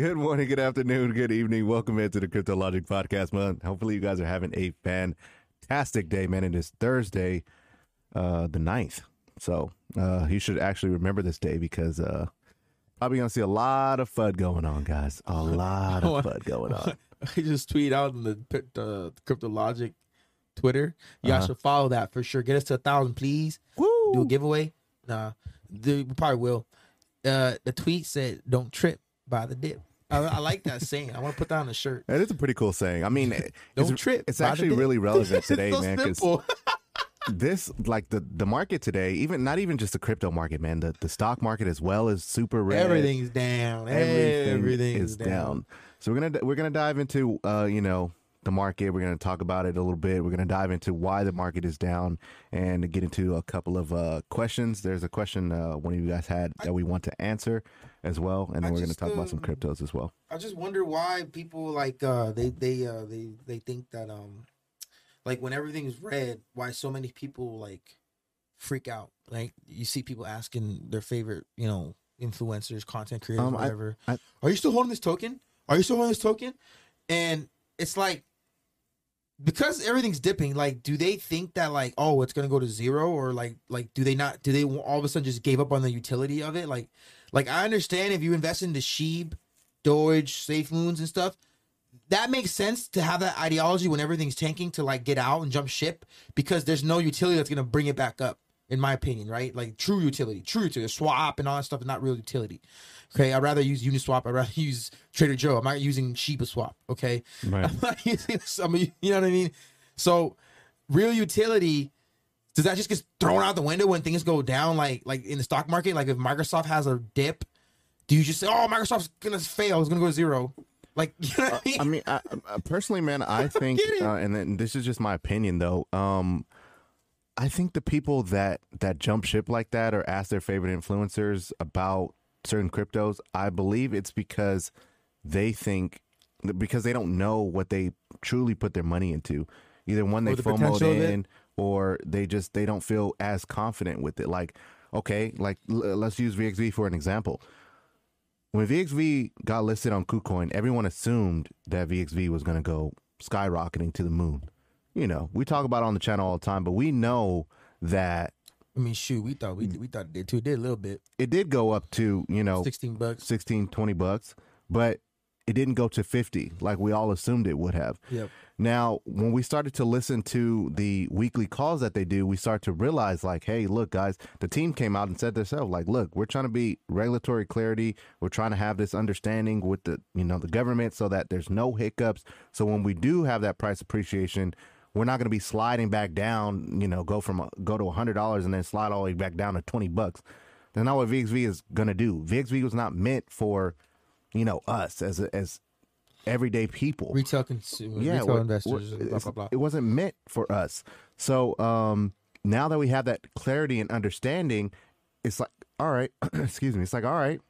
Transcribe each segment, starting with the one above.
Good morning, good afternoon, good evening. Welcome into the Crypto Logic Podcast, man. Hopefully, you guys are having a fantastic day, man. It is Thursday, uh, the 9th. So, uh, you should actually remember this day because uh, probably gonna see a lot of FUD going on, guys. A lot of FUD going on. I just tweet out in the uh, Crypto Logic Twitter. Y'all Uh-huh. should follow that for sure. Get us to a thousand, please. Woo! Do a giveaway. Nah, we probably will. Uh, the tweet said, "Don't trip by the dip." I, I like that saying. I want to put that on a shirt. That is a pretty cool saying. I mean, Don't it's, trip It's actually really relevant It's today, so man. Because this, like the the market today, even not even just the crypto market, man. The the stock market as well is super red. Everything's down. everything Everything's is down. So we're gonna we're gonna dive into uh you know the market. We're gonna talk about it a little bit. We're gonna dive into why the market is down and get into a couple of uh questions. There's a question uh, one of you guys had that we want to answer as well, and then I we're gonna just, talk about some um, cryptos as well. I just wonder why people like uh they they uh they they think that um like when everything's red, why so many people like freak out. Like you see people asking their favorite, you know, influencers, content creators, Um, I- whatever. I- Are you still holding this token? Are you still holding this token? And it's like because everything's dipping, like, do they think that like, oh, it's gonna go to zero, or like, like, do they not? Do they all of a sudden just gave up on the utility of it? Like, like I understand if you invest into Shib, Doge, Safe Moons, and stuff, that makes sense to have that ideology when everything's tanking to like get out and jump ship because there's no utility that's gonna bring it back up, in my opinion, right? Like true utility, true utility, swap and all that stuff is not real utility. Okay, I'd rather use Uniswap. I'd rather use Trader Joe. I'm not using Shiba Swap. Okay, Right. I'm not using some. You know what I mean? So, real utility does that just get thrown out the window when things go down? Like like in the stock market, like if Microsoft has a dip, do you just say, "Oh, Microsoft's gonna fail. It's gonna go to zero? Like, you know what I mean? I mean, I, I- personally, man, I think, uh, and then this is just my opinion, though. Um, I think the people that that jump ship like that or ask their favorite influencers about certain cryptos, I believe it's because they think because they don't know what they truly put their money into. Either one they the FOMOed in, or they just they don't feel as confident with it. Like, okay, like l- uh, let's use VXV for an example. When VXV got listed on KuCoin, everyone assumed that VXV was going to go skyrocketing to the moon. You know, we talk about it on the channel all the time, but we know that I mean, shoot, we thought we mm. we thought it did too. It did a little bit, it did go up to, you know, sixteen bucks. 16, 20 bucks, but it didn't go to 50 like we all assumed it would have. Yep. Now, when we started to listen to the weekly calls that they do, we start to realize, like, hey, look, guys, the team came out and said themselves, oh, like, look, we're trying to be regulatory clarity. We're trying to have this understanding with the, you know, the government so that there's no hiccups. So when we do have that price appreciation, we're not going to be sliding back down. You know, go from a, go to hundred dollars and then slide all the way back down to twenty bucks. That's not what VXV is going to do. VXV was not meant for, you know, us as a, as everyday people Retail consumer, yeah, retail investors, blah blah blah. It wasn't meant for us. So um, now that we have that clarity and understanding, it's like, all right, excuse me. It's like, all right,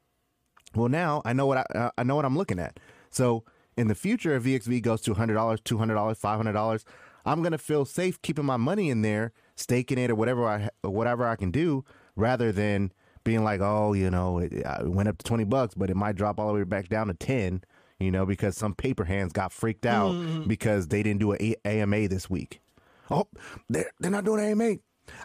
well now I know what I uh, I know what I'm looking at. So in the future, if VXV goes to hundred dollars, two hundred dollars, five hundred dollars, I'm gonna feel safe keeping my money in there, staking it or whatever I or whatever I can do, rather than being like, oh, you know, it, it went up to twenty bucks, but it might drop all the way back down to ten. You know, because some paper hands got freaked out mm-hmm. because they didn't do an A- AMA this week. Oh, they're they're not doing AMA.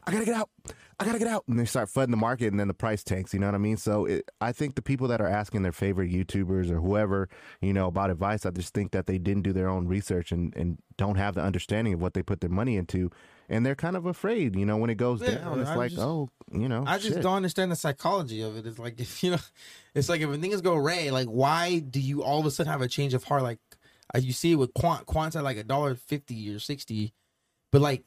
I gotta get out. I gotta get out. And they start flooding the market, and then the price tanks. You know what I mean? So it, I think the people that are asking their favorite YouTubers or whoever, you know, about advice, I just think that they didn't do their own research and and don't have the understanding of what they put their money into, and they're kind of afraid. You know, when it goes Yeah, down, it's I like, just- oh, you know, I just shit. don't understand the psychology of it. It's like if you know, it's like if things go red, like why do you all of a sudden have a change of heart? Like Uh, you see it with quant. Quant's at like a dollar fifty or sixty, but like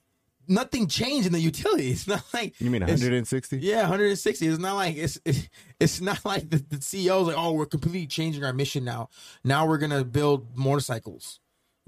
nothing changed in the utility. It's not like You mean 160? Yeah, 160. It's not like it's it's, it's not like the, the CEO's like, oh, we're completely changing our mission now. Now we're gonna build motorcycles.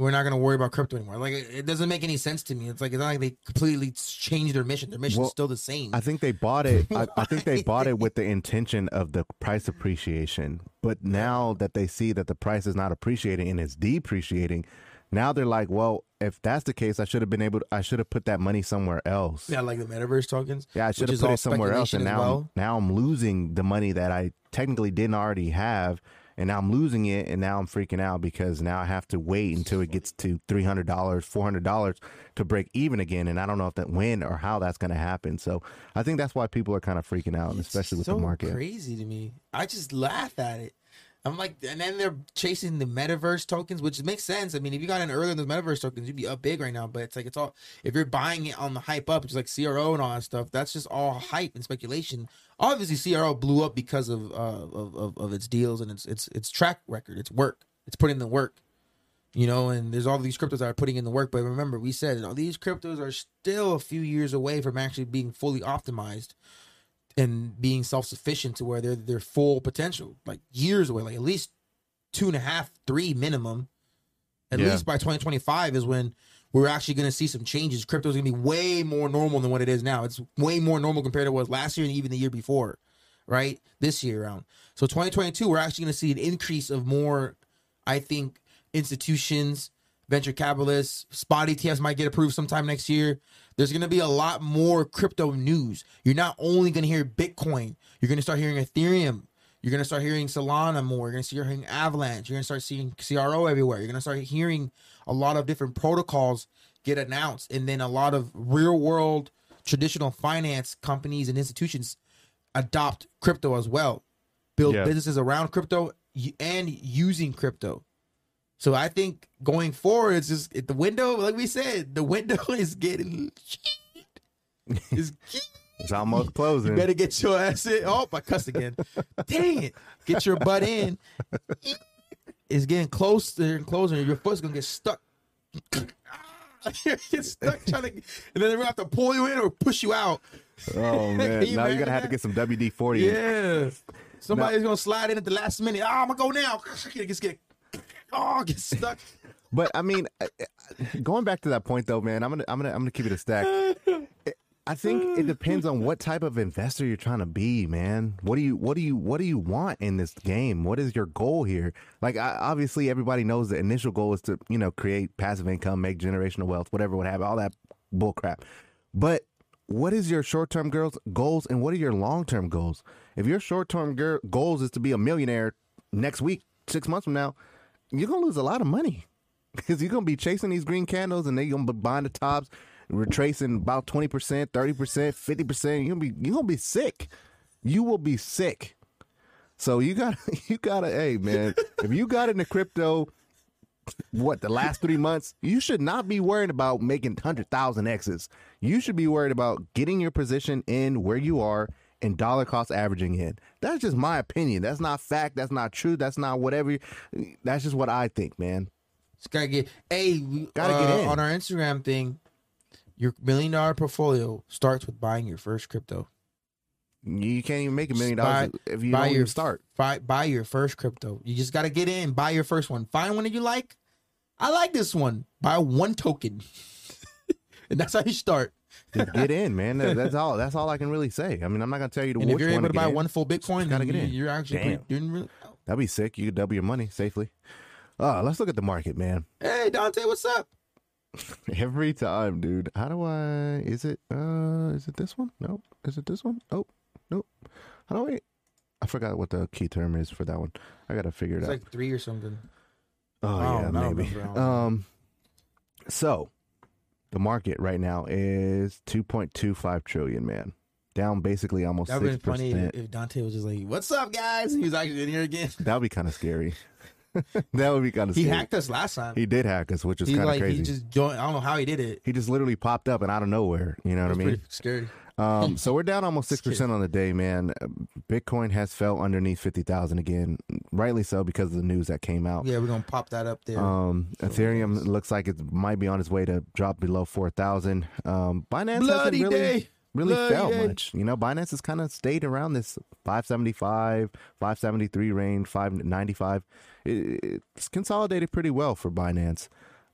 We're not gonna worry about crypto anymore. Like it, it doesn't make any sense to me. It's like it's not like they completely changed their mission. Their mission's Well, still the same. I think they bought it. I, I think they bought it with the intention of the price appreciation. But now that they see that the price is not appreciating and it's depreciating, now they're like, well, if that's the case, I should have been able. To, I should have put that money somewhere else. yeah, like the metaverse tokens. Yeah, I should have put it somewhere else, and now well. now I'm losing the money that I technically didn't already have, and now I'm losing it, and now I'm freaking out because now I have to wait until it gets to three hundred dollars, four hundred dollars to break even again, and I don't know if that when or how that's going to happen. So I think that's why people are kind of freaking out, It's especially with so the market. Crazy to me. I just laugh at it. I'm like, and then they're chasing the metaverse tokens, which makes sense. I mean, if you got in earlier in those metaverse tokens, you'd be up big right now. But it's like it's all if you're buying it on the hype up, it's like CRO and all that stuff. That's just all hype and speculation. Obviously, CRO blew up because of uh, of, of of its deals and its its its track record, its work. It's putting in the work. You know, and there's all these cryptos that are putting in the work. But remember, we said you know, these cryptos are still a few years away from actually being fully optimized and being self sufficient to where they're their full potential, like years away, like at least two and a half, three minimum. At Yeah. least by 2025 is when we're actually going to see some changes. Crypto's going to be way more normal than what it is now. It's way more normal compared to what it was last year and even the year before, right? This year around. So 2022, we're actually going to see an increase of more, I think, institutions, venture capitalists, spot ETFs might get approved sometime next year. There's going to be a lot more crypto news. You're not only going to hear Bitcoin, you're going to start hearing Ethereum. You're going to start hearing Solana more. You're going to start hearing Avalanche. You're going to start seeing CRO everywhere. You're going to start hearing a lot of different protocols get announced. And then a lot of real world traditional finance companies and institutions adopt crypto as well, build Yeah. businesses around crypto and using crypto. So I think going forward, it's just it- the window, like we said, the window is getting is It's almost closing. you better get your ass in. Oh, I cussed again. Dang it. Get your butt in. It's getting closer and closer. Your foot's gonna get stuck. get stuck trying to, and then they're gonna have to pull you in or push you out. oh man, you now you're gonna have to get some WD forty. Yeah. Somebody's gonna slide in at the last minute. Oh, I'm gonna go now. Just get oh get stuck. But I mean, going back to that point though, man, I'm gonna I'm gonna I'm gonna keep it a stack. I think it depends on what type of investor you're trying to be, man. What do you what do you what do you want in this game? What is your goal here? Like I, obviously everybody knows the initial goal is to, you know, create passive income, make generational wealth, whatever would have all that bull crap. But what is your short-term goals and what are your long-term goals? If your short-term goals is to be a millionaire next week, 6 months from now, you're to lose a lot of money because you're gonna be chasing these green candles and then you're gonna be buying the tops, retracing about twenty percent, thirty percent, fifty percent. You're gonna be you're gonna be sick. You will be sick. So you got to you gotta hey man, if you got into crypto what the last three months, you should not be worried about making hundred thousand X's. You should be worried about getting your position in where you are and dollar cost averaging in. That's just my opinion. That's not fact. That's not true. That's not whatever. That's just what I think, man. Just gotta get hey, we, Gotta uh, get in. on our Instagram thing. Your million dollar portfolio starts with buying your first crypto. You can't even make a million dollars if you buy don't your even start. Buy buy your first crypto. You just gotta get in, buy your first one. Find one that you like. I like this one. Buy one token, and that's how you start. Just get in, man. That- That's all. That's all I can really say. I mean, I'm not gonna tell you to And if you're able to buy in. one full Bitcoin, gotta get in. you're actually Damn. pretty- doing really. That'd be sick. You could double your money safely. Uh, let's look at the market, man. Hey Dante, what's up? Every time, dude. How do I? Is it? Uh, is it this one? Nope. Is it this one? Oh, nope. How do I? I forgot what the key term is for that one. I gotta figure it It's out. like three or something. oh I yeah, don't maybe. remember. I don't know. Um, so the market right now is 2.25 trillion, man. Down basically almost That would six be funny if, if Dante was just like, "What's up, guys?" He was actually in here again. That would be kind of scary. that would be kind of He scary. hacked us last time. He did hack us, which is kind of like crazy. he just joined. I don't know how he did it. he just literally popped up and out of nowhere. You know what I mean? pretty scary. Um, so we're down almost six percent on the day, man. Bitcoin has fell underneath fifty thousand again, rightly so because of the news that came out. Yeah, we're gonna pop that up there. Um, Sure Ethereum is. looks like it might be on its way to drop below four thousand. Um, Binance Bloody hasn't really day. really Bloody felt day. much. You know, Binance has kind of stayed around this 575, 573 range, 595. It, it's consolidated pretty well for Binance.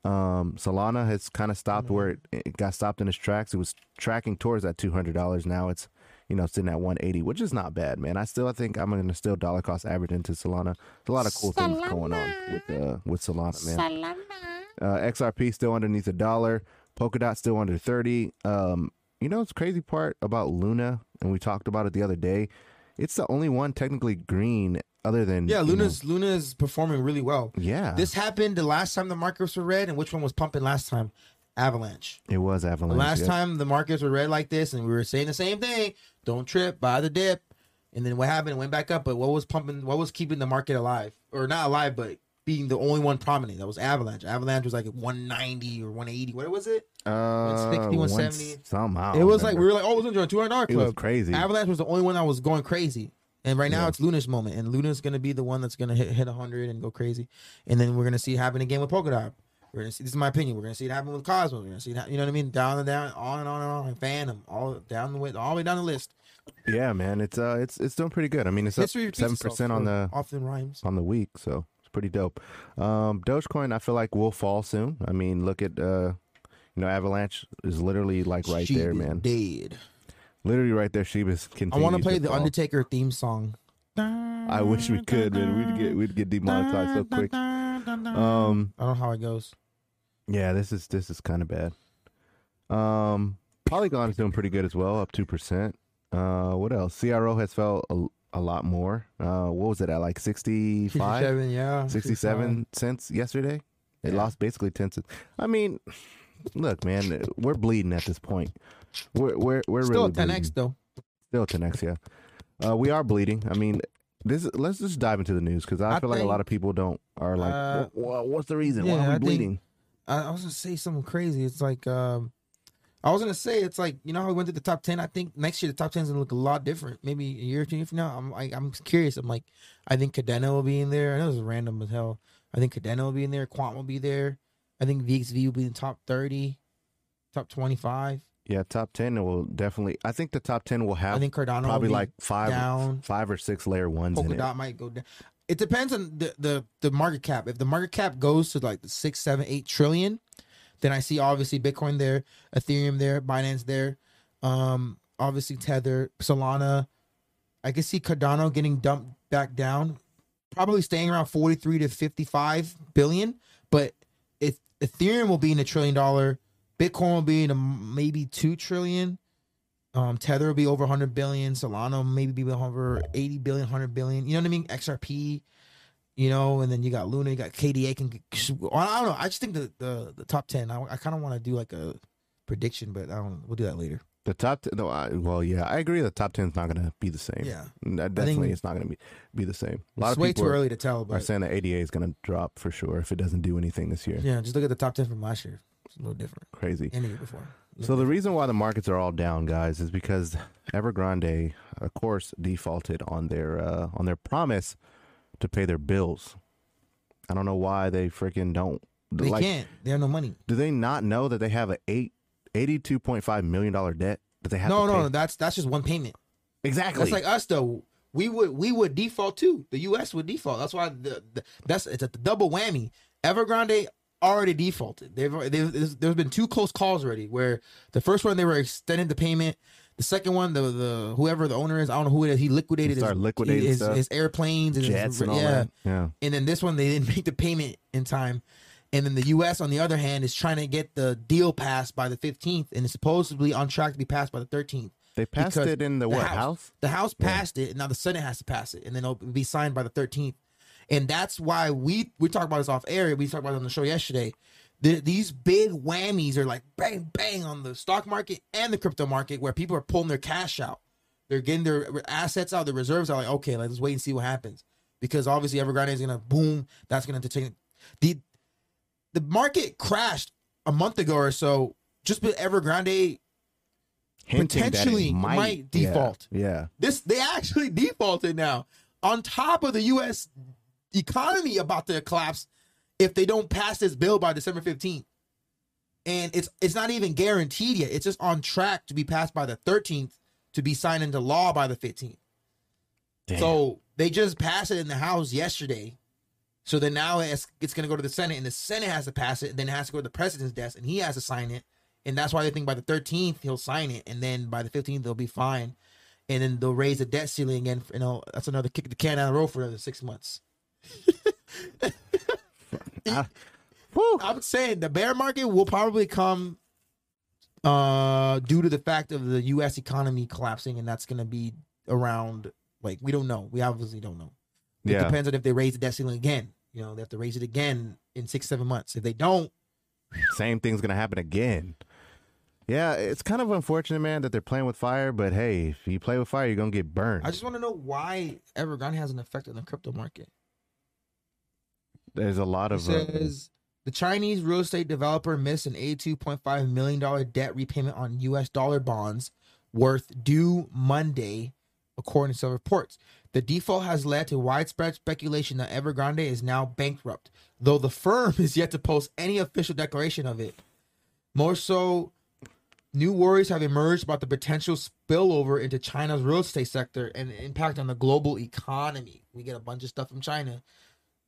Um, Solana has kind of stopped where it, it got stopped in its tracks. It was tracking towards that two hundred dollars. Now it's you know sitting at one eighty, which is not bad, man. I still I think I'm gonna still dollar cost average into Solana. There's a lot of cool things going on with uh, with Solana, man. Uh, XRP still underneath a dollar. Polkadot still under thirty. Um, you know, it's crazy part about Luna, and we talked about it the other day. It's the only one technically green, other than yeah, you know- Luna's Luna's performing really well. yeah, This happened the last time the markets were red, and which one was pumping last time? Avalanche. it was The Avalanche. last yeah. time the markets were red like this, and we were saying the same thing: don't trip, buy the dip. And then what happened? It went back up. But what was pumping? What was keeping the market alive, or not alive, but being the only one prominent? That was Avalanche. Avalanche was like 190 or 180. What was it? Uh, 160, 170. Somehow. it was like we were like, oh, it was under a 200 dollar It was crazy. Avalanche was the only one that was going crazy. And right now Yeah. it's Luna's moment, and Luna's gonna be the one that's gonna hit hit hundred and go crazy, and then we're gonna see it happen again with Polkadot. We're gonna see this is my opinion. We're gonna see it happen with Cosmos. We're gonna see it, you know what I mean, down and down, on and on and on, and Fantom, all down the way, all the way down the list. yeah, man. It's uh, it's it's doing pretty good. I mean, it's History repeats seven percent on the often rhymes. on the week, so pretty dope. Um, Dogecoin, I feel like will fall soon. I mean, look at uh, you know, Avalanche is literally like right She there, man. Dead. Literally right there. Shiba's I continuing. want to play the fall. Undertaker theme song. I wish we could, man. We'd get we'd get demonetized so quick. Um, I don't know how it goes. yeah, this is this is kind of bad. Um, Polygon is doing pretty good as well, up two percent. Uh, what else? CRO has fell a, a lot more. Uh, what was it at like 65, 67, yeah. 67 cents yesterday? It Yeah. lost basically ten cents. I mean, look, man, we're bleeding at this point. We're we're we're Still really a 10x bleeding. though. Still 10x, yeah. Uh, we are bleeding. I mean, this. Let's just dive into the news because I, I feel like a lot of people don't are like, Uh, "Wha- wha- what's the reason? yeah, Why are we I think- bleeding? I, I was gonna say something crazy. It's like um, I was gonna say it's like you know how we went to the top ten. I think next year the top ten is gonna look a lot different. Maybe a year or two from now. I'm like I'm curious. I'm like I think Kadena will be in there. I know this is random as hell. I think Kadena will be in there. Quant will be there. I think VXV will be in the top thirty, top twenty five. Yeah, top ten will definitely. I think the top ten will have I think Cardano probably like five, down. five or six layer ones in it. might go down. It depends on the, the the market cap. If the market cap goes to like the six, seven, eight trillion, then I see obviously Bitcoin there, Ethereum there, Binance there, um, obviously Tether, Solana. I can see Cardano getting dumped back down, probably staying around forty three to fifty five billion. But if Ethereum will be in a trillion dollar, Bitcoin will be in a maybe two trillion. Um, Tether will be over 100 billion. Solana maybe be over 80 billion, 100 billion. You know what I mean? XRP, you know, and then you got Luna, you got KDA. Can I don't know. I just think the the, the top 10. I, I kind of want to do like a prediction, but I don't. We'll do that later. The top, t- no, I, well, yeah, I agree. The top ten is not going to be the same. Yeah, definitely, it's not going to be be the same. A lot it's of way people too are, early to tell, are but saying that ADA is going to drop for sure if it doesn't do anything this year. yeah, just look at the top 10 from last year. It's a little different. Crazy. The year before. So the reason why the markets are all down, guys, is because Evergrande, of course, defaulted on their uh, on their promise to pay their bills. I don't know why they freaking don't. they like, can't. They have no money. do they not know that they have a eight eighty-two point five million dollar debt that they have No, no, pay? that's that's just one payment. exactly. That's like us though. We would we would default too. The U.S. would default. That's why the, the that's it's a double whammy. Evergrande already defaulted. They've, they've there's- there's been two close calls already. Where the first one they were extending the payment. The second one, the the whoever the owner is, I don't know who it is. He liquidated He his, liquidating his, his airplanes and jets his, and all yeah. that. Yeah. And then this one, they didn't make the payment in time. And then the U.S. on the other hand is trying to get the deal passed by the 15th, and it's supposedly on track to be passed by the 13th. They passed it in the, the what House- house? The House Yeah. passed it, and now the Senate has to pass it, and then it'll be signed by the 13th. And that's why we we talked about this off air. We talked about it on the show yesterday. The, these big whammies are like bang bang on the stock market and the crypto market, where people are pulling their cash out. They're getting their assets out, their reserves are like, okay, let's wait and see what happens. Because obviously Evergrande is gonna boom. That's gonna take the the market crashed a month ago or so. Just but Evergrande hinting Potentially might, might yeah, default. Yeah. This they actually defaulted now. On top of the U.S. economy about to collapse if they don't pass this bill by December fifteenth, and it's it's not even guaranteed yet. It's just on track to be passed by the thirteenth to be signed into law by the fifteenth. Damn. So they just passed it in the House yesterday. So then now it's, it's going to go to the Senate, and the Senate has to pass it, and then it has to go to the president's desk, and he has to sign it. And that's why they think by the 13th he'll sign it, and then by the 15th they'll be fine, and then they'll raise the debt ceiling again. You know, that's another kick the can down the road for another six months. Whew. I'm saying the bear market will probably come uh due to the fact of the US economy collapsing and that's going to be around like we don't know. We obviously don't know. It Yeah. depends on if they raise the debt ceiling again. You know, they have to raise it again in 6 7 months. If they don't, Same thing's gonna happen again. Yeah, it's kind of unfortunate, man, that they're playing with fire. But hey, if you play with fire, you're gonna get burned. I just want to know why Evergrande has an effect on the crypto market. There's a lot It of uh, says the Chinese real estate developer missed an $82.5 million debt repayment on U.S. dollar bonds worth due Monday, according to some reports. The default has led to widespread speculation that Evergrande is now bankrupt, though the firm is yet to post any official declaration of it. More so, new worries have emerged about the potential spillover into China's real estate sector and impact on the global economy. We get a bunch of stuff from China.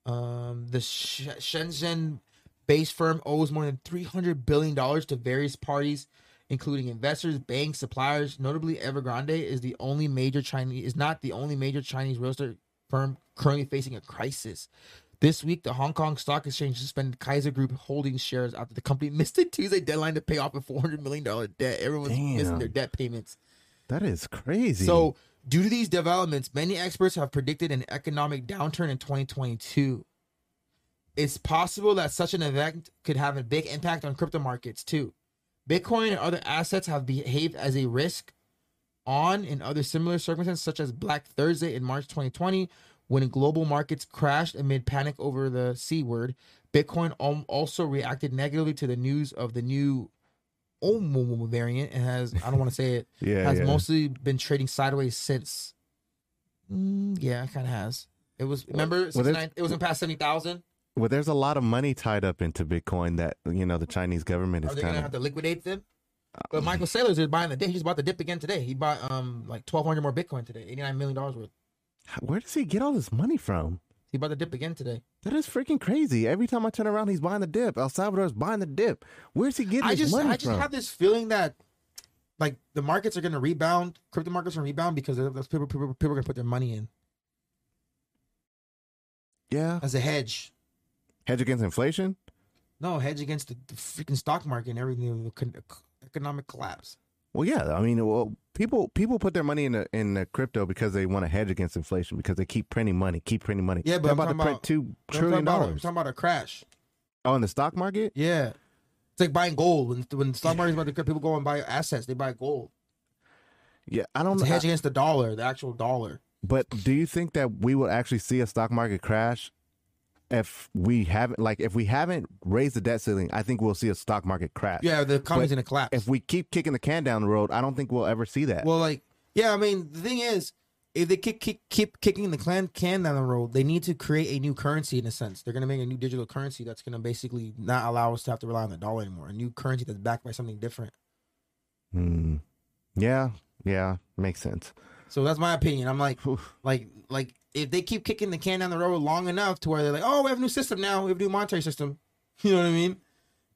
Um, the Sh- Shenzhen based firm owes more than $300 billion to various parties, including investors, banks, suppliers. Notably, Evergrande is the only major Chinese is not the only major Chinese real estate firm currently facing a crisis. This week, the Hong Kong Stock Exchange suspended Kaisa Group Holdings shares after the company missed a Tuesday deadline to pay off a $400 million debt. Everyone's missing their debt payments. that is crazy. So, due to these developments, many experts have predicted an economic downturn in 2022. It's possible that such an event could have a big impact on crypto markets too. Bitcoin and other assets have behaved as a risk on in other similar circumstances, such as Black Thursday in March 2020, when global markets crashed amid panic over the C word. Bitcoin also reacted negatively to the news of the new Omo variant and has, I don't want to say it, yeah, has yeah. mostly been trading sideways since. Mm, yeah, it kind of has. It was remember well, 69 it was in past seventy thousand. well, there's a lot of money tied up into Bitcoin that you know the Chinese government Are is they kind gonna have to liquidate them? But Michael Saylor's is buying the day. He's about to dip again today. He bought um like twelve hundred more Bitcoin today, eighty nine million dollars worth. Where does he get all this money from? He bought the dip again today. That is freaking crazy. Every time I turn around, he's buying the dip. El Salvador's buying the dip. Where's he getting I his just money I just from? have this feeling that like the markets are gonna rebound, crypto markets are gonna rebound because that's people people people are gonna put their money in yeah, as a hedge. hedge against inflation. No hedge against the, the freaking stock market and everything, the economic collapse. Well, yeah. I mean, well, people people put their money in the in the crypto because they want to hedge against inflation because they keep printing money, keep printing money. Yeah, but They're I'm about to print about- two I'm dollars. talking about a crash. Oh, in the stock market. Yeah. It's like buying gold. When when the stock market's about to crash, people go and buy assets. They buy gold. Yeah, I don't It's know. hedge against the dollar, the actual dollar. But do you think that we will actually see a stock market crash if we haven't, like, if we haven't raised the debt ceiling? I think we'll see a stock market crash. Yeah, the economy's gonna collapse. If we keep kicking the can down the road, I don't think we'll ever see that. well, like, yeah, I mean, the thing is, if they keep, keep keep kicking the can can down the road, they need to create a new currency in a sense. They're gonna make a new digital currency that's gonna basically not allow us to have to rely on the dollar anymore. A new currency that's backed by something different. Hmm. Yeah, yeah, makes sense. So that's my opinion. I'm like, Oof. like, like if they keep kicking the can down the road long enough to where they're like, oh, we have a new system now. We have a new monetary system. You know what I mean?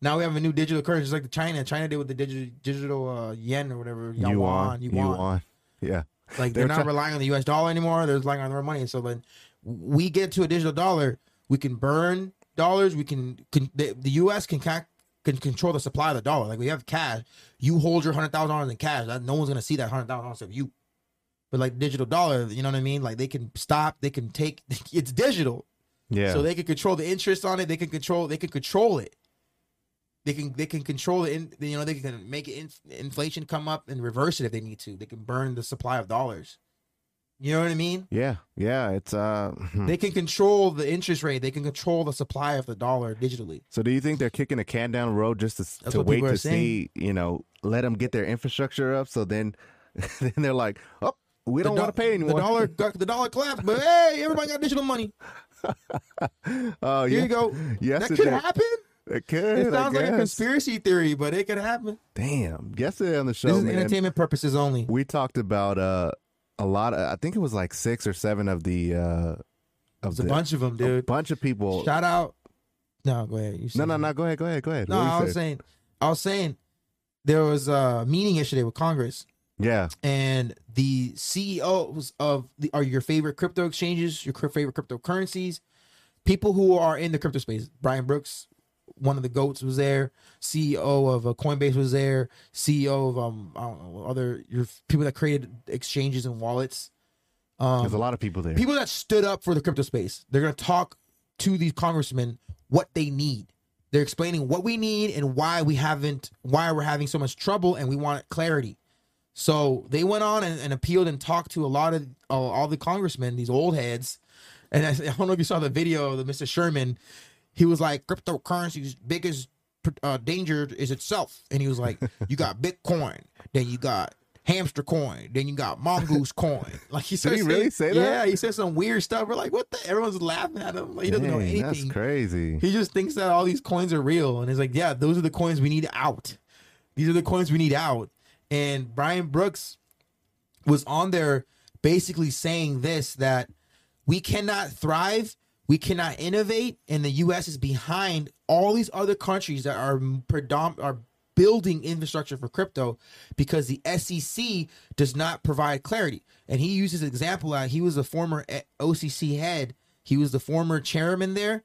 Now we have a new digital currency, just like the China. China did with the digital digital uh, yen or whatever, yuan, yuan. yuan. Yeah. Like They're they're not try- relying on the U.S. dollar anymore. They're relying on their money. So when we get to a digital dollar, we can burn dollars. We can, can the, the U.S. can ca- can control the supply of the dollar. Like we have cash. You hold your hundred thousand dollars in cash. That, no one's gonna see that hundred thousand dollars of you. But like digital dollar, you know what I mean? Like they can stop. They can take. It's digital. Yeah. So they can control the interest on it. They can control. They can control it. They can they can control it. In, you know they can make in, inflation come up and reverse it if they need to. They can burn the supply of dollars. You know what I mean? yeah. Yeah. It's uh. hmm. They can control the interest rate. They can control the supply of the dollar digitally. So do you think they're kicking the can down the road just to, That's to wait to see, you know, let them get their infrastructure up. So then, then they're like, oh, we don't do- want to pay anymore. The dollar, the dollar collapsed, but hey, everybody got digital money. oh, Here yeah. you go. Yesterday, That could happen. It could. It I sounds like a guess. conspiracy theory, but it could happen. Damn. Yesterday on the show, This is man, entertainment purposes only. we talked about uh, a lot of. I think it was like six or seven of the uh, of There's a the, bunch of them, dude. a dude. bunch of people. Shout out. No, go ahead. You no, no, it. no. Go ahead. Go ahead. Go ahead. No, What do you I was say? saying, I was saying, there was a meeting yesterday with Congress, Yeah. and the CEOs of the are your favorite crypto exchanges, your favorite cryptocurrencies, people who are in the crypto space. Brian Brooks, one of the goats, was there. CEO of uh, Coinbase was there. CEO of um, I don't know, other your people that created exchanges and wallets. Um, There's a lot of people there. people that stood up for the crypto space. They're going to talk to these congressmen what they need. They're explaining what we need and why we haven't, why we're having so much trouble, and we want clarity. So they went on and, and appealed and talked to a lot of uh, all the congressmen, these old heads. And I, I don't know if you saw the video of the Mr. Sherman. He was like, cryptocurrency's biggest uh, danger is itself. And he was like, you got Bitcoin, then you got hamster coin, then you got mongoose coin. Like he said, he really say that? Yeah, he said some weird stuff. We're like, what the? Everyone's laughing at him. Like, he doesn't know anything. That's crazy. He just thinks that all these coins are real, and it's like, yeah, those are the coins we need out. These are the coins we need out. And Brian Brooks was on there basically saying this that we cannot thrive, we cannot innovate, and the U.S. is behind all these other countries that are predom- are building infrastructure for crypto because the SEC does not provide clarity. And he uses an example that he was a former eh, OCC head. He was the former chairman there,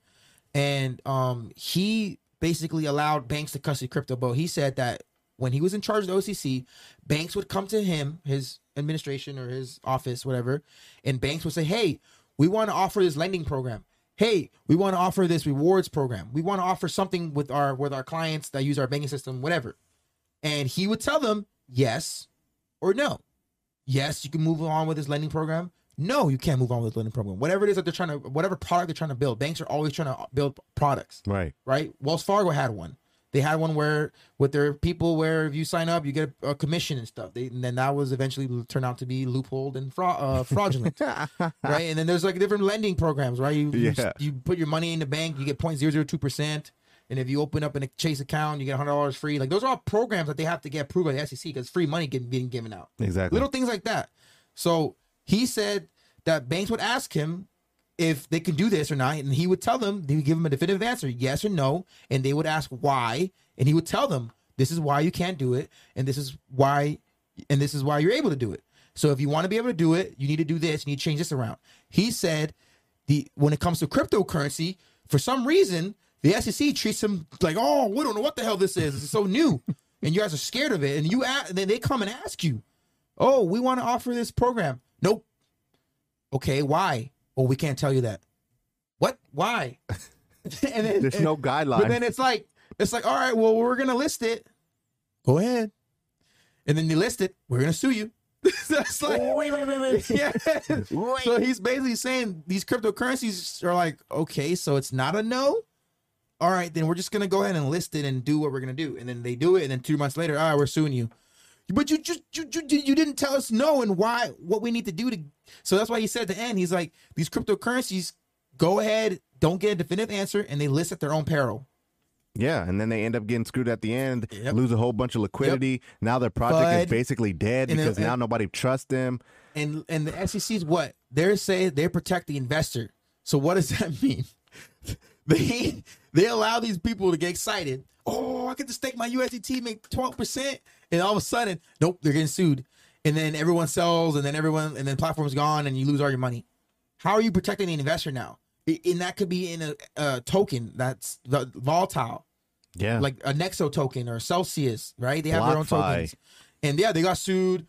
and um, he basically allowed banks to custody crypto. But he said that when he was in charge of the OCC, banks would come to him, his administration or his office, whatever, and banks would say, "Hey, we want to offer this lending program. Hey, we want to offer this rewards program. We want to offer something with our with our clients that use our banking system, whatever." And he would tell them yes or no. Yes, you can move on with this lending program. No, you can't move on with the lending program. Whatever it is that they're trying to, whatever product they're trying to build, banks are always trying to build products Right. right? Wells Fargo had one. They had one where with their people where if you sign up, you get a, a commission and stuff. They, and then that was eventually turned out to be loopholed and fra- uh, fraudulent, right? And then there's like different lending programs, right? You, you Yeah. you put your money in the bank, you get 0.002 percent, and if you open up in a Chase account, you get hundred dollars free. Like those are all programs that they have to get approved by the SEC because free money getting being given out Exactly. little things like that. So he said that banks would ask him if they can do this or not, and he would tell them, he would give them a definitive answer, yes or no, and they would ask why, and he would tell them, this is why you can't do it, and this is why, and this is why you're able to do it. So if you want to be able to do it, you need to do this, you need to change this around. He said, the when it comes to cryptocurrency, for some reason, the SEC treats them like, oh, we don't know what the hell this is. It's so new, and you guys are scared of it, and you a- and then they come and ask you, oh, we want to offer this program. Nope. Okay, why? Oh, we can't tell you that. What? Why? and then, There's no guideline. But then it's like it's like, all right, well, we're gonna list it. Go ahead. And then you list it. We're gonna sue you. That's like, wait, wait, wait, wait. yeah. So he's basically saying these cryptocurrencies are like, okay, so it's not a no. All right, then we're just gonna go ahead and list it and do what we're gonna do. And then they do it, and then two months later, all right, we're suing you. But you just you, you, you didn't tell us no and why what we need to do to. So that's why he said at the end, he's like, these cryptocurrencies, go ahead, don't get a definitive answer, and they list at their own peril. Yeah, and then they end up getting screwed at the end, Yep. lose a whole bunch of liquidity. Now their project Bud. is basically dead And then- because now and- nobody trusts them. and and the SEC is what they're saying they protect the investor. So what does that mean? they they allow these people to get excited. Oh, I get to stake my USDT, make twelve percent, and all of a sudden, nope, they're getting sued. And then everyone sells, and then everyone, and then platform's gone, and you lose all your money. How are you protecting the investor now? And that could be in a, a token that's volatile Yeah. like a Nexo token or Celsius, right? They have their own BlockFi. tokens. And yeah, they got sued.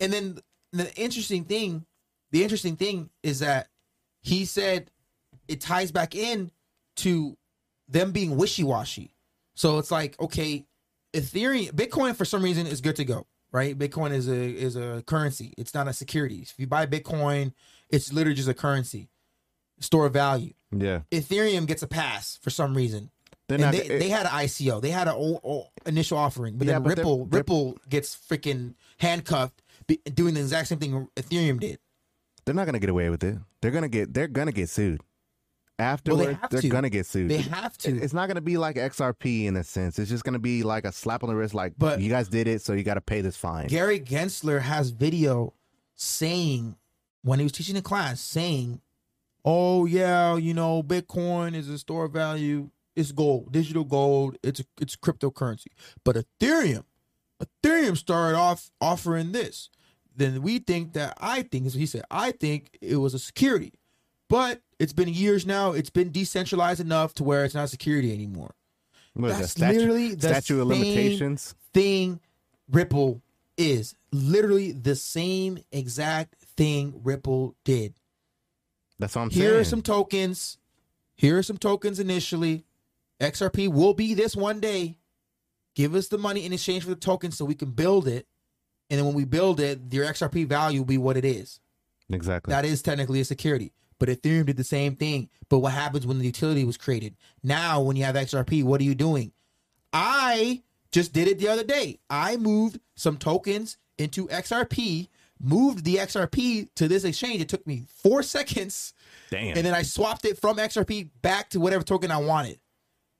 And then the interesting thing, the interesting thing is that he said it ties back in to them being wishy-washy. So it's like, okay, Ethereum, Bitcoin for some reason is good to go, right? Bitcoin is a is a currency. It's not a security. If you buy Bitcoin, it's literally just a currency, store of value. yeah. Ethereum gets a pass for some reason. They're and not. they, it- they had an ICO. They had an o- o- initial offering, but Yeah, then but they're- Ripple they're- Ripple gets freaking handcuffed, be, doing the exact same thing Ethereum did. they're not gonna get away with it. They're gonna get. They're gonna get sued. Afterwards, have they're to. gonna get sued. They have to. It's not gonna be like XRP in a sense. It's just gonna be like a slap on the wrist. Like, But- you guys did it, so you got to pay this fine. Gary Gensler has video saying when he was teaching the class saying, "Oh yeah, you know, Bitcoin is a store of value. It's gold, digital gold. It's it's cryptocurrency. But Ethereum, Ethereum started off offering this. Then we think that I think is what he said. I think it was a security, but it's been years now. It's been decentralized enough to where it's not security anymore. What That's that, statute, literally the statute of same limitations. thing Ripple is. Literally the same exact thing Ripple did. That's what I'm Here saying. Here are some tokens. Here are some tokens initially. XRP will be this one day. Give us the money in exchange for the tokens so we can build it. And then when we build it, your XRP value will be what it is. exactly. That is technically a security. But Ethereum did the same thing. But what happens when the utility was created? Now, when you have XRP, what are you doing? I just did it the other day. I moved some tokens into XRP, moved the XRP to this exchange. It took me four seconds. Damn. And then I swapped it from XRP back to whatever token I wanted.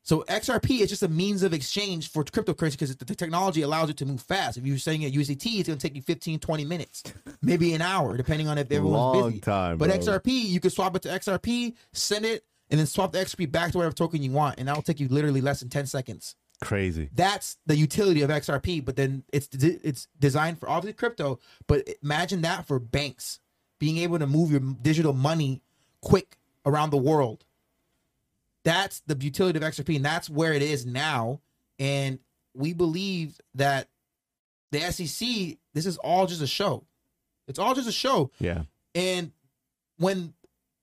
So XRP is just a means of exchange for cryptocurrency because the technology allows it to move fast. If you're saying at USDT, it's going to take you 15, 20 minutes, maybe an hour, depending on if everyone's Long busy. time, but bro. XRP, you can swap it to XRP, send it, and then swap the XRP back to whatever token you want, and that'll take you literally less than 10 seconds. Crazy. That's the utility of XRP. But then it's it's designed for obviously crypto. But imagine that for banks being able to move your digital money quick around the world. That's the utility of XRP, and that's where it is now. And we believe that the SEC, this is all just a show. It's all just a show. Yeah. And when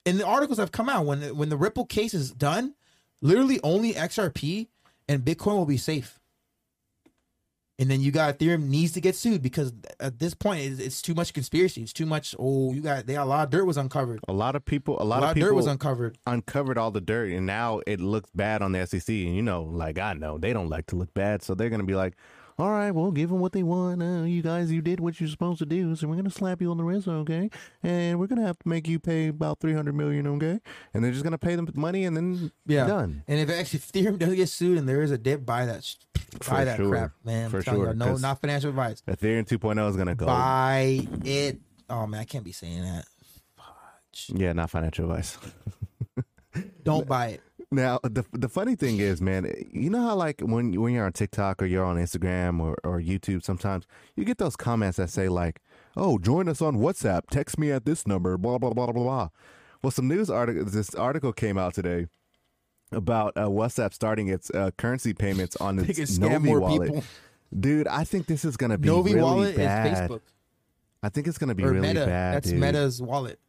and the articles have come out when when the Ripple case is done, literally only XRP and Bitcoin will be safe. And then you got Ethereum needs to get sued because at this point it's, it's too much conspiracy. It's too much. Oh, you got they got a lot of dirt was uncovered. A lot of people. A A lot, lot, of of people dirt was uncovered. uncovered all the dirt, and now it looks bad on the SEC. And you know, like I know, they don't like to look bad, so they're gonna be like, "All right, well, give them what they want. Uh, you guys, you did what you're supposed to do, so we're gonna slap you on the wrist, okay? And we're gonna have to make you pay about three hundred million, okay? And they're just gonna pay them money, and then Yeah, done. And if actually Ethereum does get sued and there is a dip, buy that, For buy that sure. crap, man. I'm For telling you, sure, no, 'cause- not financial advice. Ethereum 2.0 is gonna go. Buy it. Oh man, I can't be saying that. Yeah, not financial advice. Don't buy it. Now the the funny thing is, man, you know how like when when you're on TikTok or you're on Instagram or, or YouTube, sometimes you get those comments that say like, "Oh, join us on WhatsApp. Text me at this number." Blah blah blah blah blah. Well, some news article this article came out today about uh, WhatsApp starting its uh, currency payments on its Novi more wallet. people. Dude, I think this is gonna be Novi really wallet bad. is Facebook I think it's gonna be or really Meta. bad. That's dude. Meta's wallet.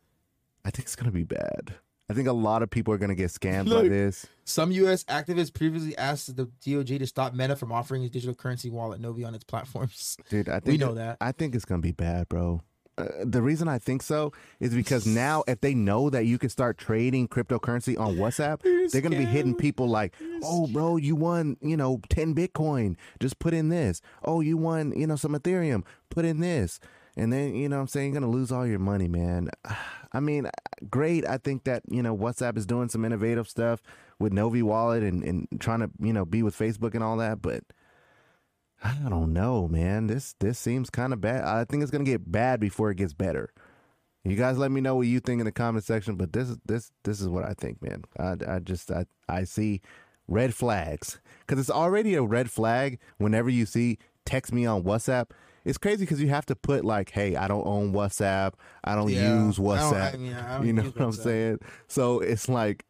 I think it's gonna be bad. I think a lot of people are gonna get scammed by this. Some U.S. activists previously asked the DOJ to stop Meta from offering its digital currency wallet Novi on its platforms. Dude, I think We know it- that. I think it's gonna be bad, bro. Uh, the reason I think so is because now, if they know that you can start trading cryptocurrency on WhatsApp, they're gonna be hitting people like, "Oh, bro, you won, you know, ten Bitcoin. Just put in this. Oh, you won, you know, some Ethereum. Put in this." And then, you know, what I'm saying you're gonna lose all your money, man. I mean, great. I think that you know WhatsApp is doing some innovative stuff with Novi Wallet and and trying to you know be with Facebook and all that, but. I don't know, man. This this seems kind of bad. I think it's gonna get bad before it gets better. You guys, let me know what you think in the comment section. But this is this this is what I think, man. I, I just I I see red flags because it's already a red flag whenever you see text me on WhatsApp. It's crazy because you have to put like, hey, I don't own WhatsApp. I don't Yeah. use I don't- WhatsApp. I mean, I don't you know what I'm WhatsApp. saying? So it's like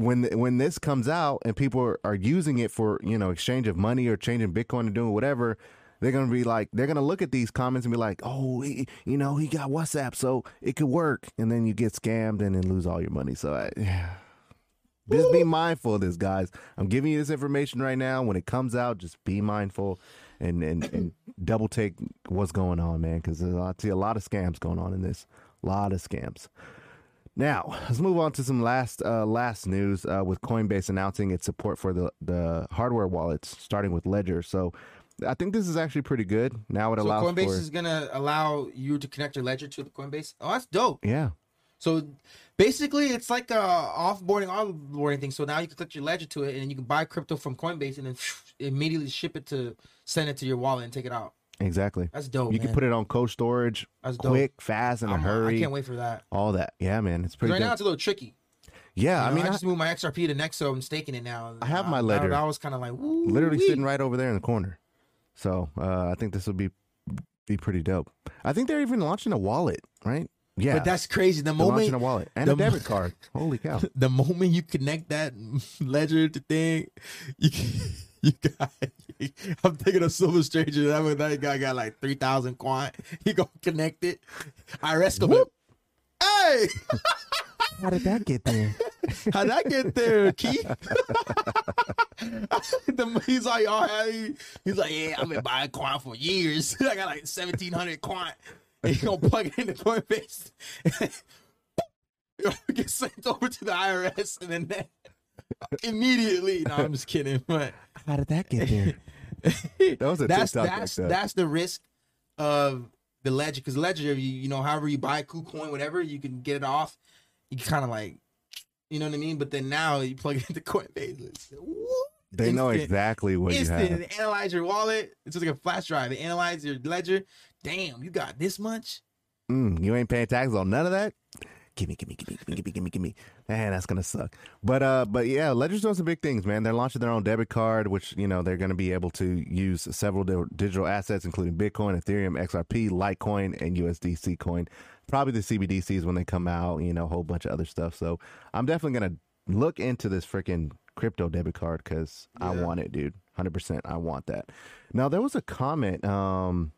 when when this comes out and people are, are using it for you know exchange of money or changing Bitcoin and doing whatever, they're gonna be like they're gonna look at these comments and be like, oh, he, you know, he got WhatsApp, so it could work, and then you get scammed and then lose all your money. So I. Just be mindful of this, guys. I'm giving you this information right now. When it comes out, just be mindful and and, and double take what's going on, man. Because I see a lot of scams going on in this. A lot of scams. Now let's move on to some last uh, last news uh, with Coinbase announcing its support for the the hardware wallets, starting with Ledger. So I think this is actually pretty good. Now it So allows Coinbase for is gonna allow you to connect your ledger to the Coinbase. Oh, that's dope. yeah, So basically, it's like a offboarding, onboarding thing. So now you can click your ledger to it, and you can buy crypto from Coinbase, and then immediately ship it to send it to your wallet and take it out. Exactly. That's dope. you can put it on cold storage, That's dope. quick, fast, in a I'm- hurry. I can't wait for that. All that, yeah, man, it's 'Cause pretty. Right now, dope. it's a little tricky. yeah, I mean, I I, just moved my XRP to Nexo. I'm staking it now. I have my ledger. I, was kind of like literally sitting right over there in the corner. So uh, I think this will be be pretty dope. I think they're even launching a wallet, right? Yeah, But that's crazy. The they're launching a moment, wallet and the a mo- debit card. Holy cow! the moment you connect that ledger to thing, you you got. I'm thinking of Silver Stranger. That that guy got like three thousand quant. He gonna connect it. IRS gonna. Whoop. Hey, How did that get there? how'd that get there, Keith? he's like, oh, hey. he's like, yeah, I've been buying quant for years. I got like seventeen hundred quant. And he gonna plug it into Coinbase. Get sent over to the IRS, and then that, immediately. No, I'm just kidding. But How did that get there? That was a that's TikTok that's like that. that's the risk of the ledger because ledger, you you know, however you buy KuCoin, whatever, you can get it off. You kind of like, you know what I mean. But then now you plug it into Coinbase. They know exactly what you instant. have. They analyze your wallet. It's just like a flash drive. They analyze your ledger. Damn, you got this much. Mm, you ain't paying taxes on none of that. Gimme, gimme, gimme, gimme, gimme, gimme, gimme. Man, that's gonna suck. But uh, but yeah, Ledger's doing some big things, man. They're launching their own debit card, which you know they're gonna be able to use several di- digital assets, including Bitcoin, Ethereum, XRP, Litecoin, and USDC coin. Probably the CBDCs when they come out. You know, a whole bunch of other stuff. So I'm definitely gonna look into this freaking crypto debit card because I want it, dude. Hundred percent, I want that. Now there was a comment. Um,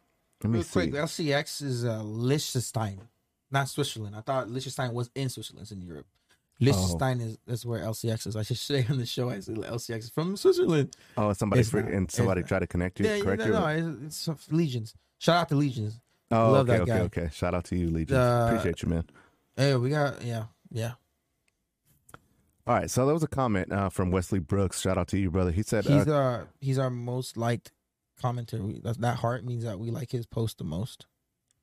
let me Real see. quick, LCX is uh, Liechtenstein, not Switzerland. I thought Liechtenstein was in Switzerland, it's in Europe. Liechtenstein is that's where LCX is. I should say on the show, I said LCX is from Switzerland. Oh, somebody fr- not. and somebody tried to connect you, Yeah, correct no, you. no, it's, it's Legions. Shout out to Legions. oh, love okay, that okay, guy. okay. Shout out to you, Legions. Uh, Appreciate you, man. Hey, we got yeah, yeah. All right, so there was a comment uh, from Wesley Brooks. Shout out to you, brother. He said, He's uh, our he's our most liked commenter. We- That, that heart means that we like his post the most.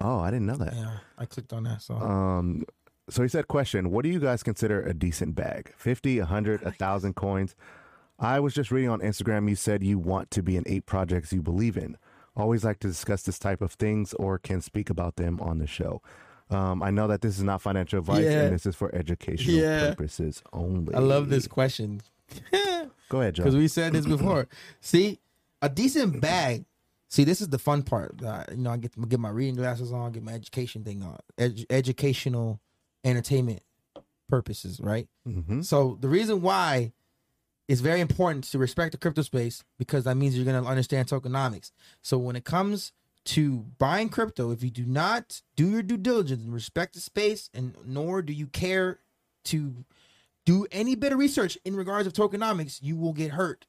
"Oh, I didn't know that." Yeah, I clicked on that. So Um, so he said, "Question: What do you guys consider a decent bag? Fifty, a hundred, a thousand coins?" I was just reading on Instagram. You said you want to be in eight projects you believe in. Always like to discuss this type of things or can speak about them on the show. Um, I know that this is not financial advice Yeah. and this is for educational Yeah. purposes only. I love this question. Go ahead, Joe. because we said this before. See, a decent bag. See, this is the fun part. Uh, you know, I get to get my reading glasses on, get my education thing on, Edu- educational, entertainment purposes, right? hmm So the reason why it's very important to respect the crypto space because that means you're going to understand tokenomics. So when it comes to buying crypto, if you do not do your due diligence and respect the space, and nor do you care to do any bit of research in regards of tokenomics, you will get hurt.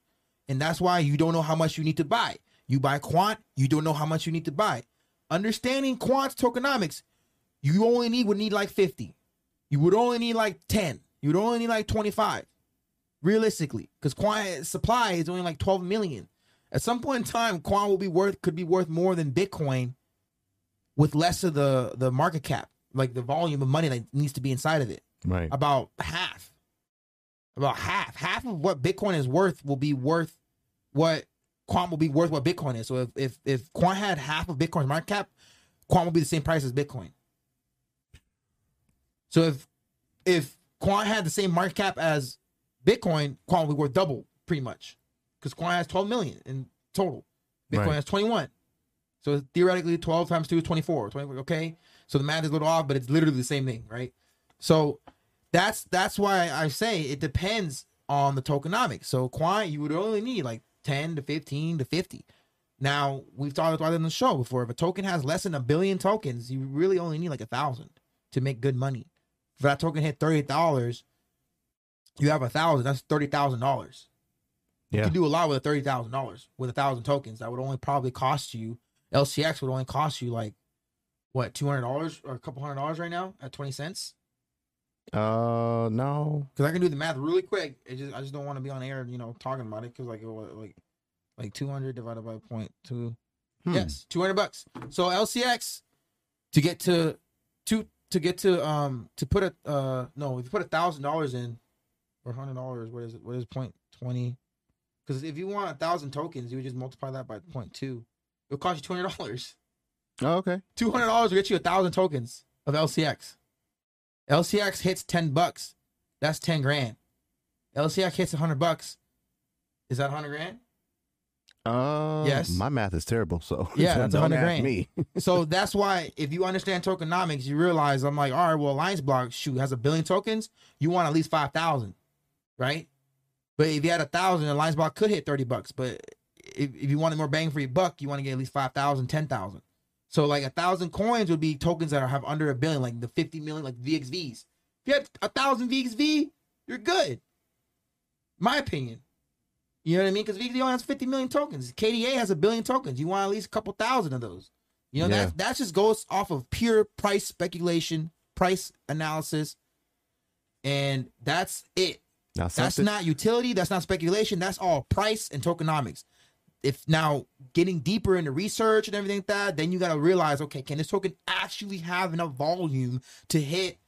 And that's why you don't know how much you need to buy. You buy quant, you don't know how much you need to buy. Understanding quant tokenomics, you only need would need like 50. You would only need like 10. You would only need like 25. Realistically, because quant supply is only like 12 million. At some point in time, quant will be worth could be worth more than Bitcoin with less of the the market cap, like the volume of money that needs to be inside of it Right. about half. About half. Half of what Bitcoin is worth will be worth what Quant will be worth what Bitcoin is. So if if if Quant had half of Bitcoin's market cap, Quant will be the same price as Bitcoin. So if if Quant had the same market cap as Bitcoin, Quant will be worth double, pretty much. Because Quant has 12 million in total. Bitcoin Right. has 21. So theoretically, 12 times 2 is 24. 24. Okay. So the math is a little off, but it's literally the same thing, right? So that's that's why I say it depends on the tokenomics. So quant, you would only need like 10 to 15 to 50. Now we've talked about it on the show before. If a token has less than a billion tokens, you really only need like a thousand to make good money. If that token hit thirty dollars, you have a thousand. That's thirty thousand dollars. You Yeah. can do a lot with a thirty thousand dollars with a thousand tokens. That would only probably cost you LCX would only cost you like what two hundred dollars or a couple hundred dollars right now at twenty cents. Uh, no. Because I can do the math really quick. It just I just don't want to be on air, you know, talking about it. Because like what, like like two hundred divided by point two. Hmm. Yes, two hundred bucks. So LCX to get to to to get to um to put a uh no if you put a thousand dollars in or hundred dollars what is it what is point twenty because if you want a thousand tokens you would just multiply that by point two it would cost you two hundred dollars Oh, okay. two hundred dollars will get you a thousand tokens of LCX LCX hits ten bucks that's ten grand LCX hits a hundred bucks is that hundred grand Uh, Yes. My math is terrible, so Yeah, that's don't 100 grand. Me. so that's why if you understand tokenomics, you realize I'm like, all right, well, Alliance Block shoot has a billion tokens. You want at least five thousand, right? But if you had a thousand, Alliance Block could hit thirty bucks. But if, if you wanted more bang for your buck, you want to get at least 5,000, 10,000. So like a thousand coins would be tokens that are, have under a billion, like the fifty million, like VXVs. If you had a thousand VXV, you're good. My opinion. You know what I mean? Because VXV only has 50 million tokens. KDA has a billion tokens. You want at least a couple thousand of those. You know, Yeah. that that just goes off of pure price speculation, price analysis, and that's it. Now That's not utility. That's not speculation. That's all price and tokenomics. If now getting deeper into research and everything like that, then you got to realize, okay, can this token actually have enough volume to hit,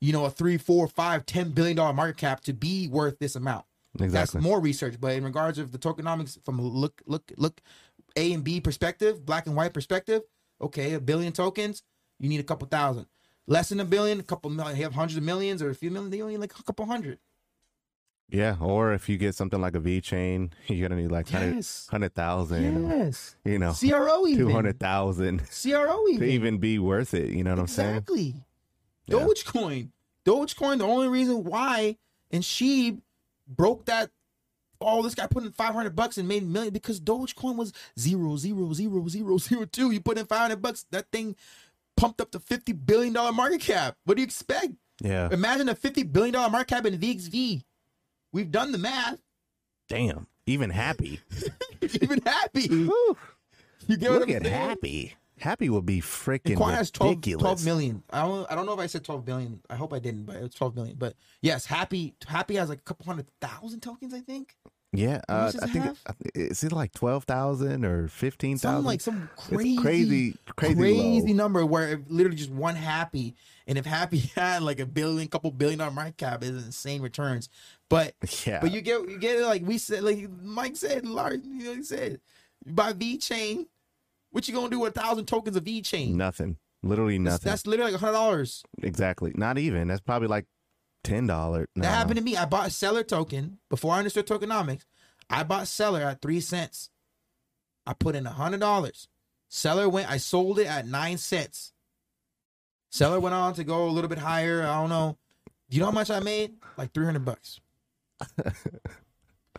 you know, a three, four, five, ten billion dollar market cap to be worth this amount? exactly. That's more research. But in regards of the tokenomics from look, look, look, A and B perspective, black and white perspective, okay, a billion tokens, you need a couple thousand. Less than a billion, a couple million. You have hundreds of millions or a few million, they only like a couple hundred. Yeah. Or if you get something like a VeChain, you're gonna need like hundred Yes. hundred thousand. Yes. You know, CRO even. two hundred thousand CRO to even. even be worth it. You know what I'm saying? exactly. Yeah. Dogecoin. Dogecoin, the only reason why and she broke that oh, this guy put in 500 bucks and made a million because Dogecoin was zero, zero, zero, zero, zero, two. You put in 500 bucks, that thing pumped up to $50 billion market cap. What do you expect? Yeah. Imagine a $50 billion market cap in VXV. We've done the math. Damn. Even happy. Even happy. Whew. You get what Look I'm at saying? happy. Happy will be freaking Quant has 12, ridiculous. 12 million. I don't I don't know if I said 12 billion. I hope I didn't, but it was 12 million. But yes, Happy Happy has like a couple hundred thousand tokens, I think. Yeah, uh, I think have? I thi- is it like twelve thousand or fifteen Some like some It's crazy crazy, crazy, crazy number where it literally just one happy. And if Happy had like a billion, couple billion on market cap is insane returns. But Yeah, but you get you get it like we said, like Mike said, Lars, you know, he said, you buy VeChain. What you gonna do with a thousand tokens of VeChain? nothing. Literally nothing. that's literally like a hundred dollars. exactly. Not even. That's probably like ten dollars. That happened to me. I bought a Celer token before I understood tokenomics. I bought Celer at three cents. I put in a hundred dollars. Celer went. I sold it at nine cents. Celer went on to go a little bit higher. I don't know. Do you know how much I made? Like three hundred bucks.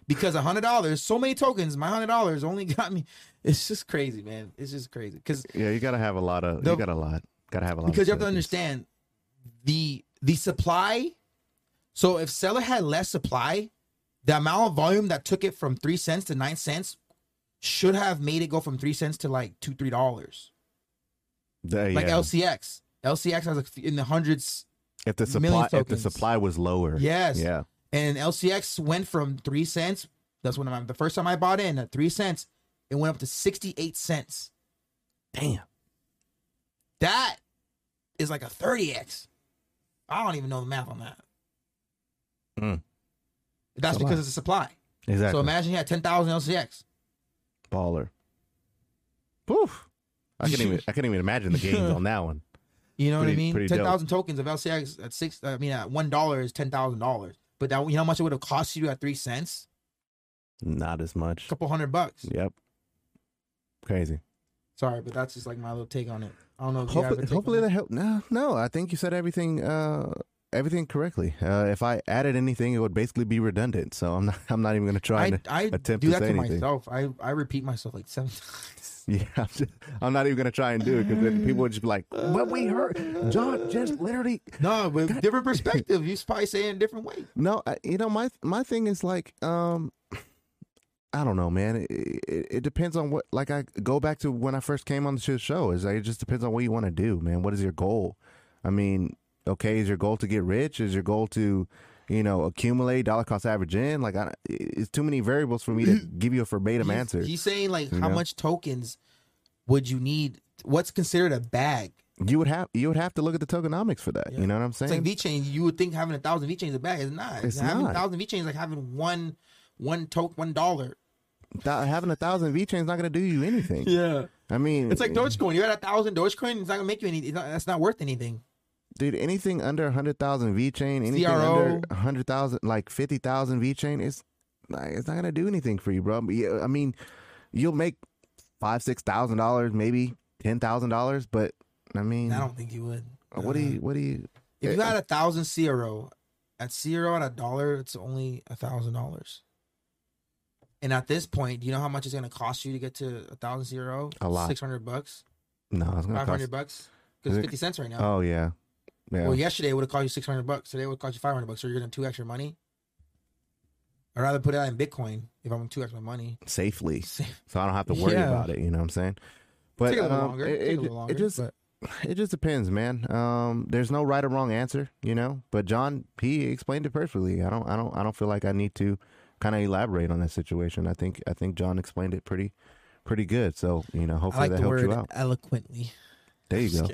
because a hundred dollars, so many tokens. My hundred dollars only got me. It's just crazy, man. It's just crazy. Because Yeah, you gotta have a lot of. The- you got a lot. Gotta have a lot. because you have to understand the the supply. So if Celer had less supply, the amount of volume that took it from three cents to nine cents should have made it go from three cents to like two three dollars. Like yeah. LCX, LCX has like in the hundreds, if the supply, if the supply was lower. Yes. Yeah. and LCX went from three cents. That's when I'm the first time I bought in at three cents, it went up to sixty eight cents. Damn. That is like a thirty x. I don't even know the math on that. Mm. That's It's because it's a supply. Exactly. So imagine you had 10,000 LCX. Baller. Poof. I can even. I can't even imagine the gains on that one. You know what I mean? 10,000 tokens of LCX at six, I mean, at $1 is $10,000. But that, you know how much it would have cost you at three cents? Not as much. A couple hundred bucks. Yep. Crazy. Sorry, but that's just like my little take on it. I don't know if you have a Hopefully, take hopefully on that helped. No, no. I think you said everything. Uh, everything correctly. Uh, if I added anything, it would basically be redundant. So I'm not. I'm not even going to try I, and. I attempt do to that to myself. I, I repeat myself like seven times. Yeah, I'm, just, I'm not even going to try and do it because then people would just be like, "But we heard John just literally." No, but different perspective. You probably say it in a different way. No, I, you know my my thing is like, um, I don't know, man. It, it, it depends on what. Like I go back to when I first came on the show. Is like, it just depends on what you want to do, man. What is your goal? I mean, okay, is your goal to get rich? Is your goal to, you know, accumulate dollar cost average in? Like, I, it's too many variables for me to give you a verbatim he's, answer. He's saying like, how know? much tokens would you need? What's considered a bag? You would have you would have to look at the tokenomics for that. Yeah. You know what I'm It's saying? like V chain. You would think having a thousand VeChains is a bag. is not. It's having not. a thousand VeChains is like having one one token one dollar. Th- having a thousand VeChains not going to do you anything. Yeah. I mean, It's like eh. Dogecoin. You got a thousand Dogecoin. It's not gonna make you any. It's not, that's not worth anything. Dude. Anything under a hundred thousand VeChain, anything CRO. under a hundred thousand, like fifty thousand VeChain, it's like it's not going to do anything for you, bro. Yeah, I mean, you'll make five six thousand dollars, maybe ten thousand dollars, but I mean, I don't think you would. what do Uh, you what do you? If you had a thousand CRO, at CRO at a dollar, it's only a thousand dollars. And at this point, do you know how much it's gonna cost you to get to a thousand CRO? A lot. Six hundred bucks. No, it's going to Five cost. hundred bucks. Because it's fifty cents right now. Oh yeah, yeah. Well, yesterday it would have cost you six hundred bucks. Today it would cost you five hundred bucks. So you're getting two extra money. I'd rather put it in Bitcoin if I'm two extra money. safely, so I don't have to worry Yeah. about it. You know what I'm saying? But Take a little um, longer. it, Take a it- little longer. it just but it just depends, man. Um, there's no right or wrong answer, you know. But John, he explained it perfectly. I don't, I don't, I don't feel like I need to kind of elaborate on that situation. I think, I think John explained it pretty, pretty good. So you know, hopefully like that helps word you out. eloquently. There you go.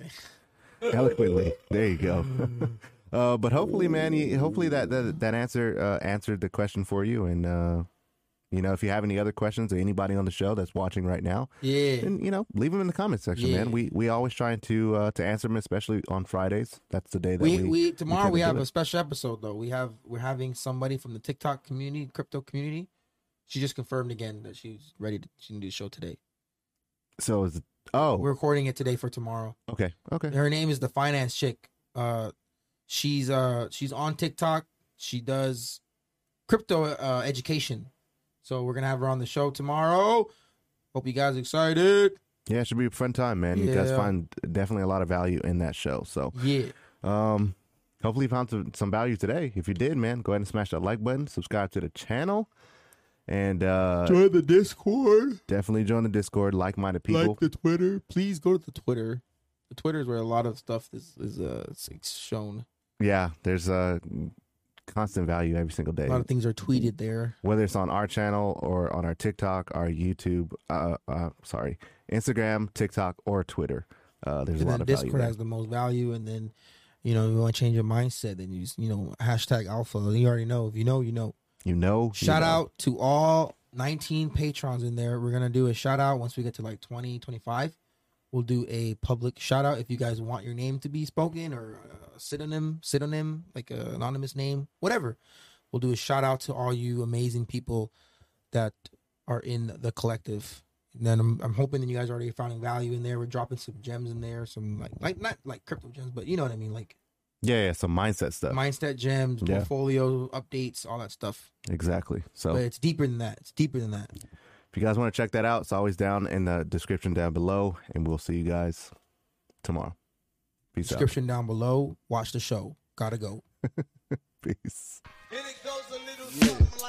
Eloquently. There you go. uh, but hopefully, man, you, hopefully that that that answer uh, answered the question for you. And uh, you know, if you have any other questions or anybody on the show that's watching right now, Yeah. and you know, leave them in the comment section, Yeah. man. We we always trying to uh, to answer them, especially on Fridays. That's the day that we, we, we tomorrow tend we have a special episode though. We have we're having somebody from the TikTok community, crypto community. She just confirmed again that she's ready to she can do the show today. So is it, oh We're recording it today for tomorrow. okay okay Her name is the finance chick. Uh, she's uh she's on TikTok. She does crypto uh, education. So we're gonna have her on the show tomorrow. Hope you guys are excited. yeah it should be a fun time man you guys find definitely a lot of value in that show so Yeah. um hopefully you found some, some value today if you did man go ahead and smash that like button subscribe to the channel and uh Join the Discord. definitely join the discord like-minded people Like the Twitter. Please go to the Twitter. The Twitter is where a lot of stuff is is uh shown. yeah there's a constant value every single day A lot of things are tweeted there. whether it's on our channel or on our TikTok, our YouTube, uh, uh sorry, Instagram, TikTok, or Twitter. Uh, there's And a lot of Discord has the most value. And then, you know, you want to change your mindset, then you just, you know, hashtag alpha. You already know. If you know, you know. You know, you Shout know. out to all 19 patrons in there. We're going to do a shout out once we get to like 20, 25. We'll do a public shout out if you guys want your name to be spoken or a synonym, synonym, like an anonymous name, whatever. We'll do a shout out to all you amazing people that are in the collective. And then I'm, I'm hoping that you guys are already finding value in there. We're dropping some gems in there, some like like not like crypto gems, but you know what I mean, like Yeah, yeah, some mindset stuff. mindset gems, Yeah. portfolio updates, all that stuff. exactly. So But it's deeper than that. It's deeper than that. if you guys want to check that out, it's always down in the description down below, and we'll see you guys tomorrow. Peace Description down below. Watch the show. Gotta go. Peace. And it goes a little something like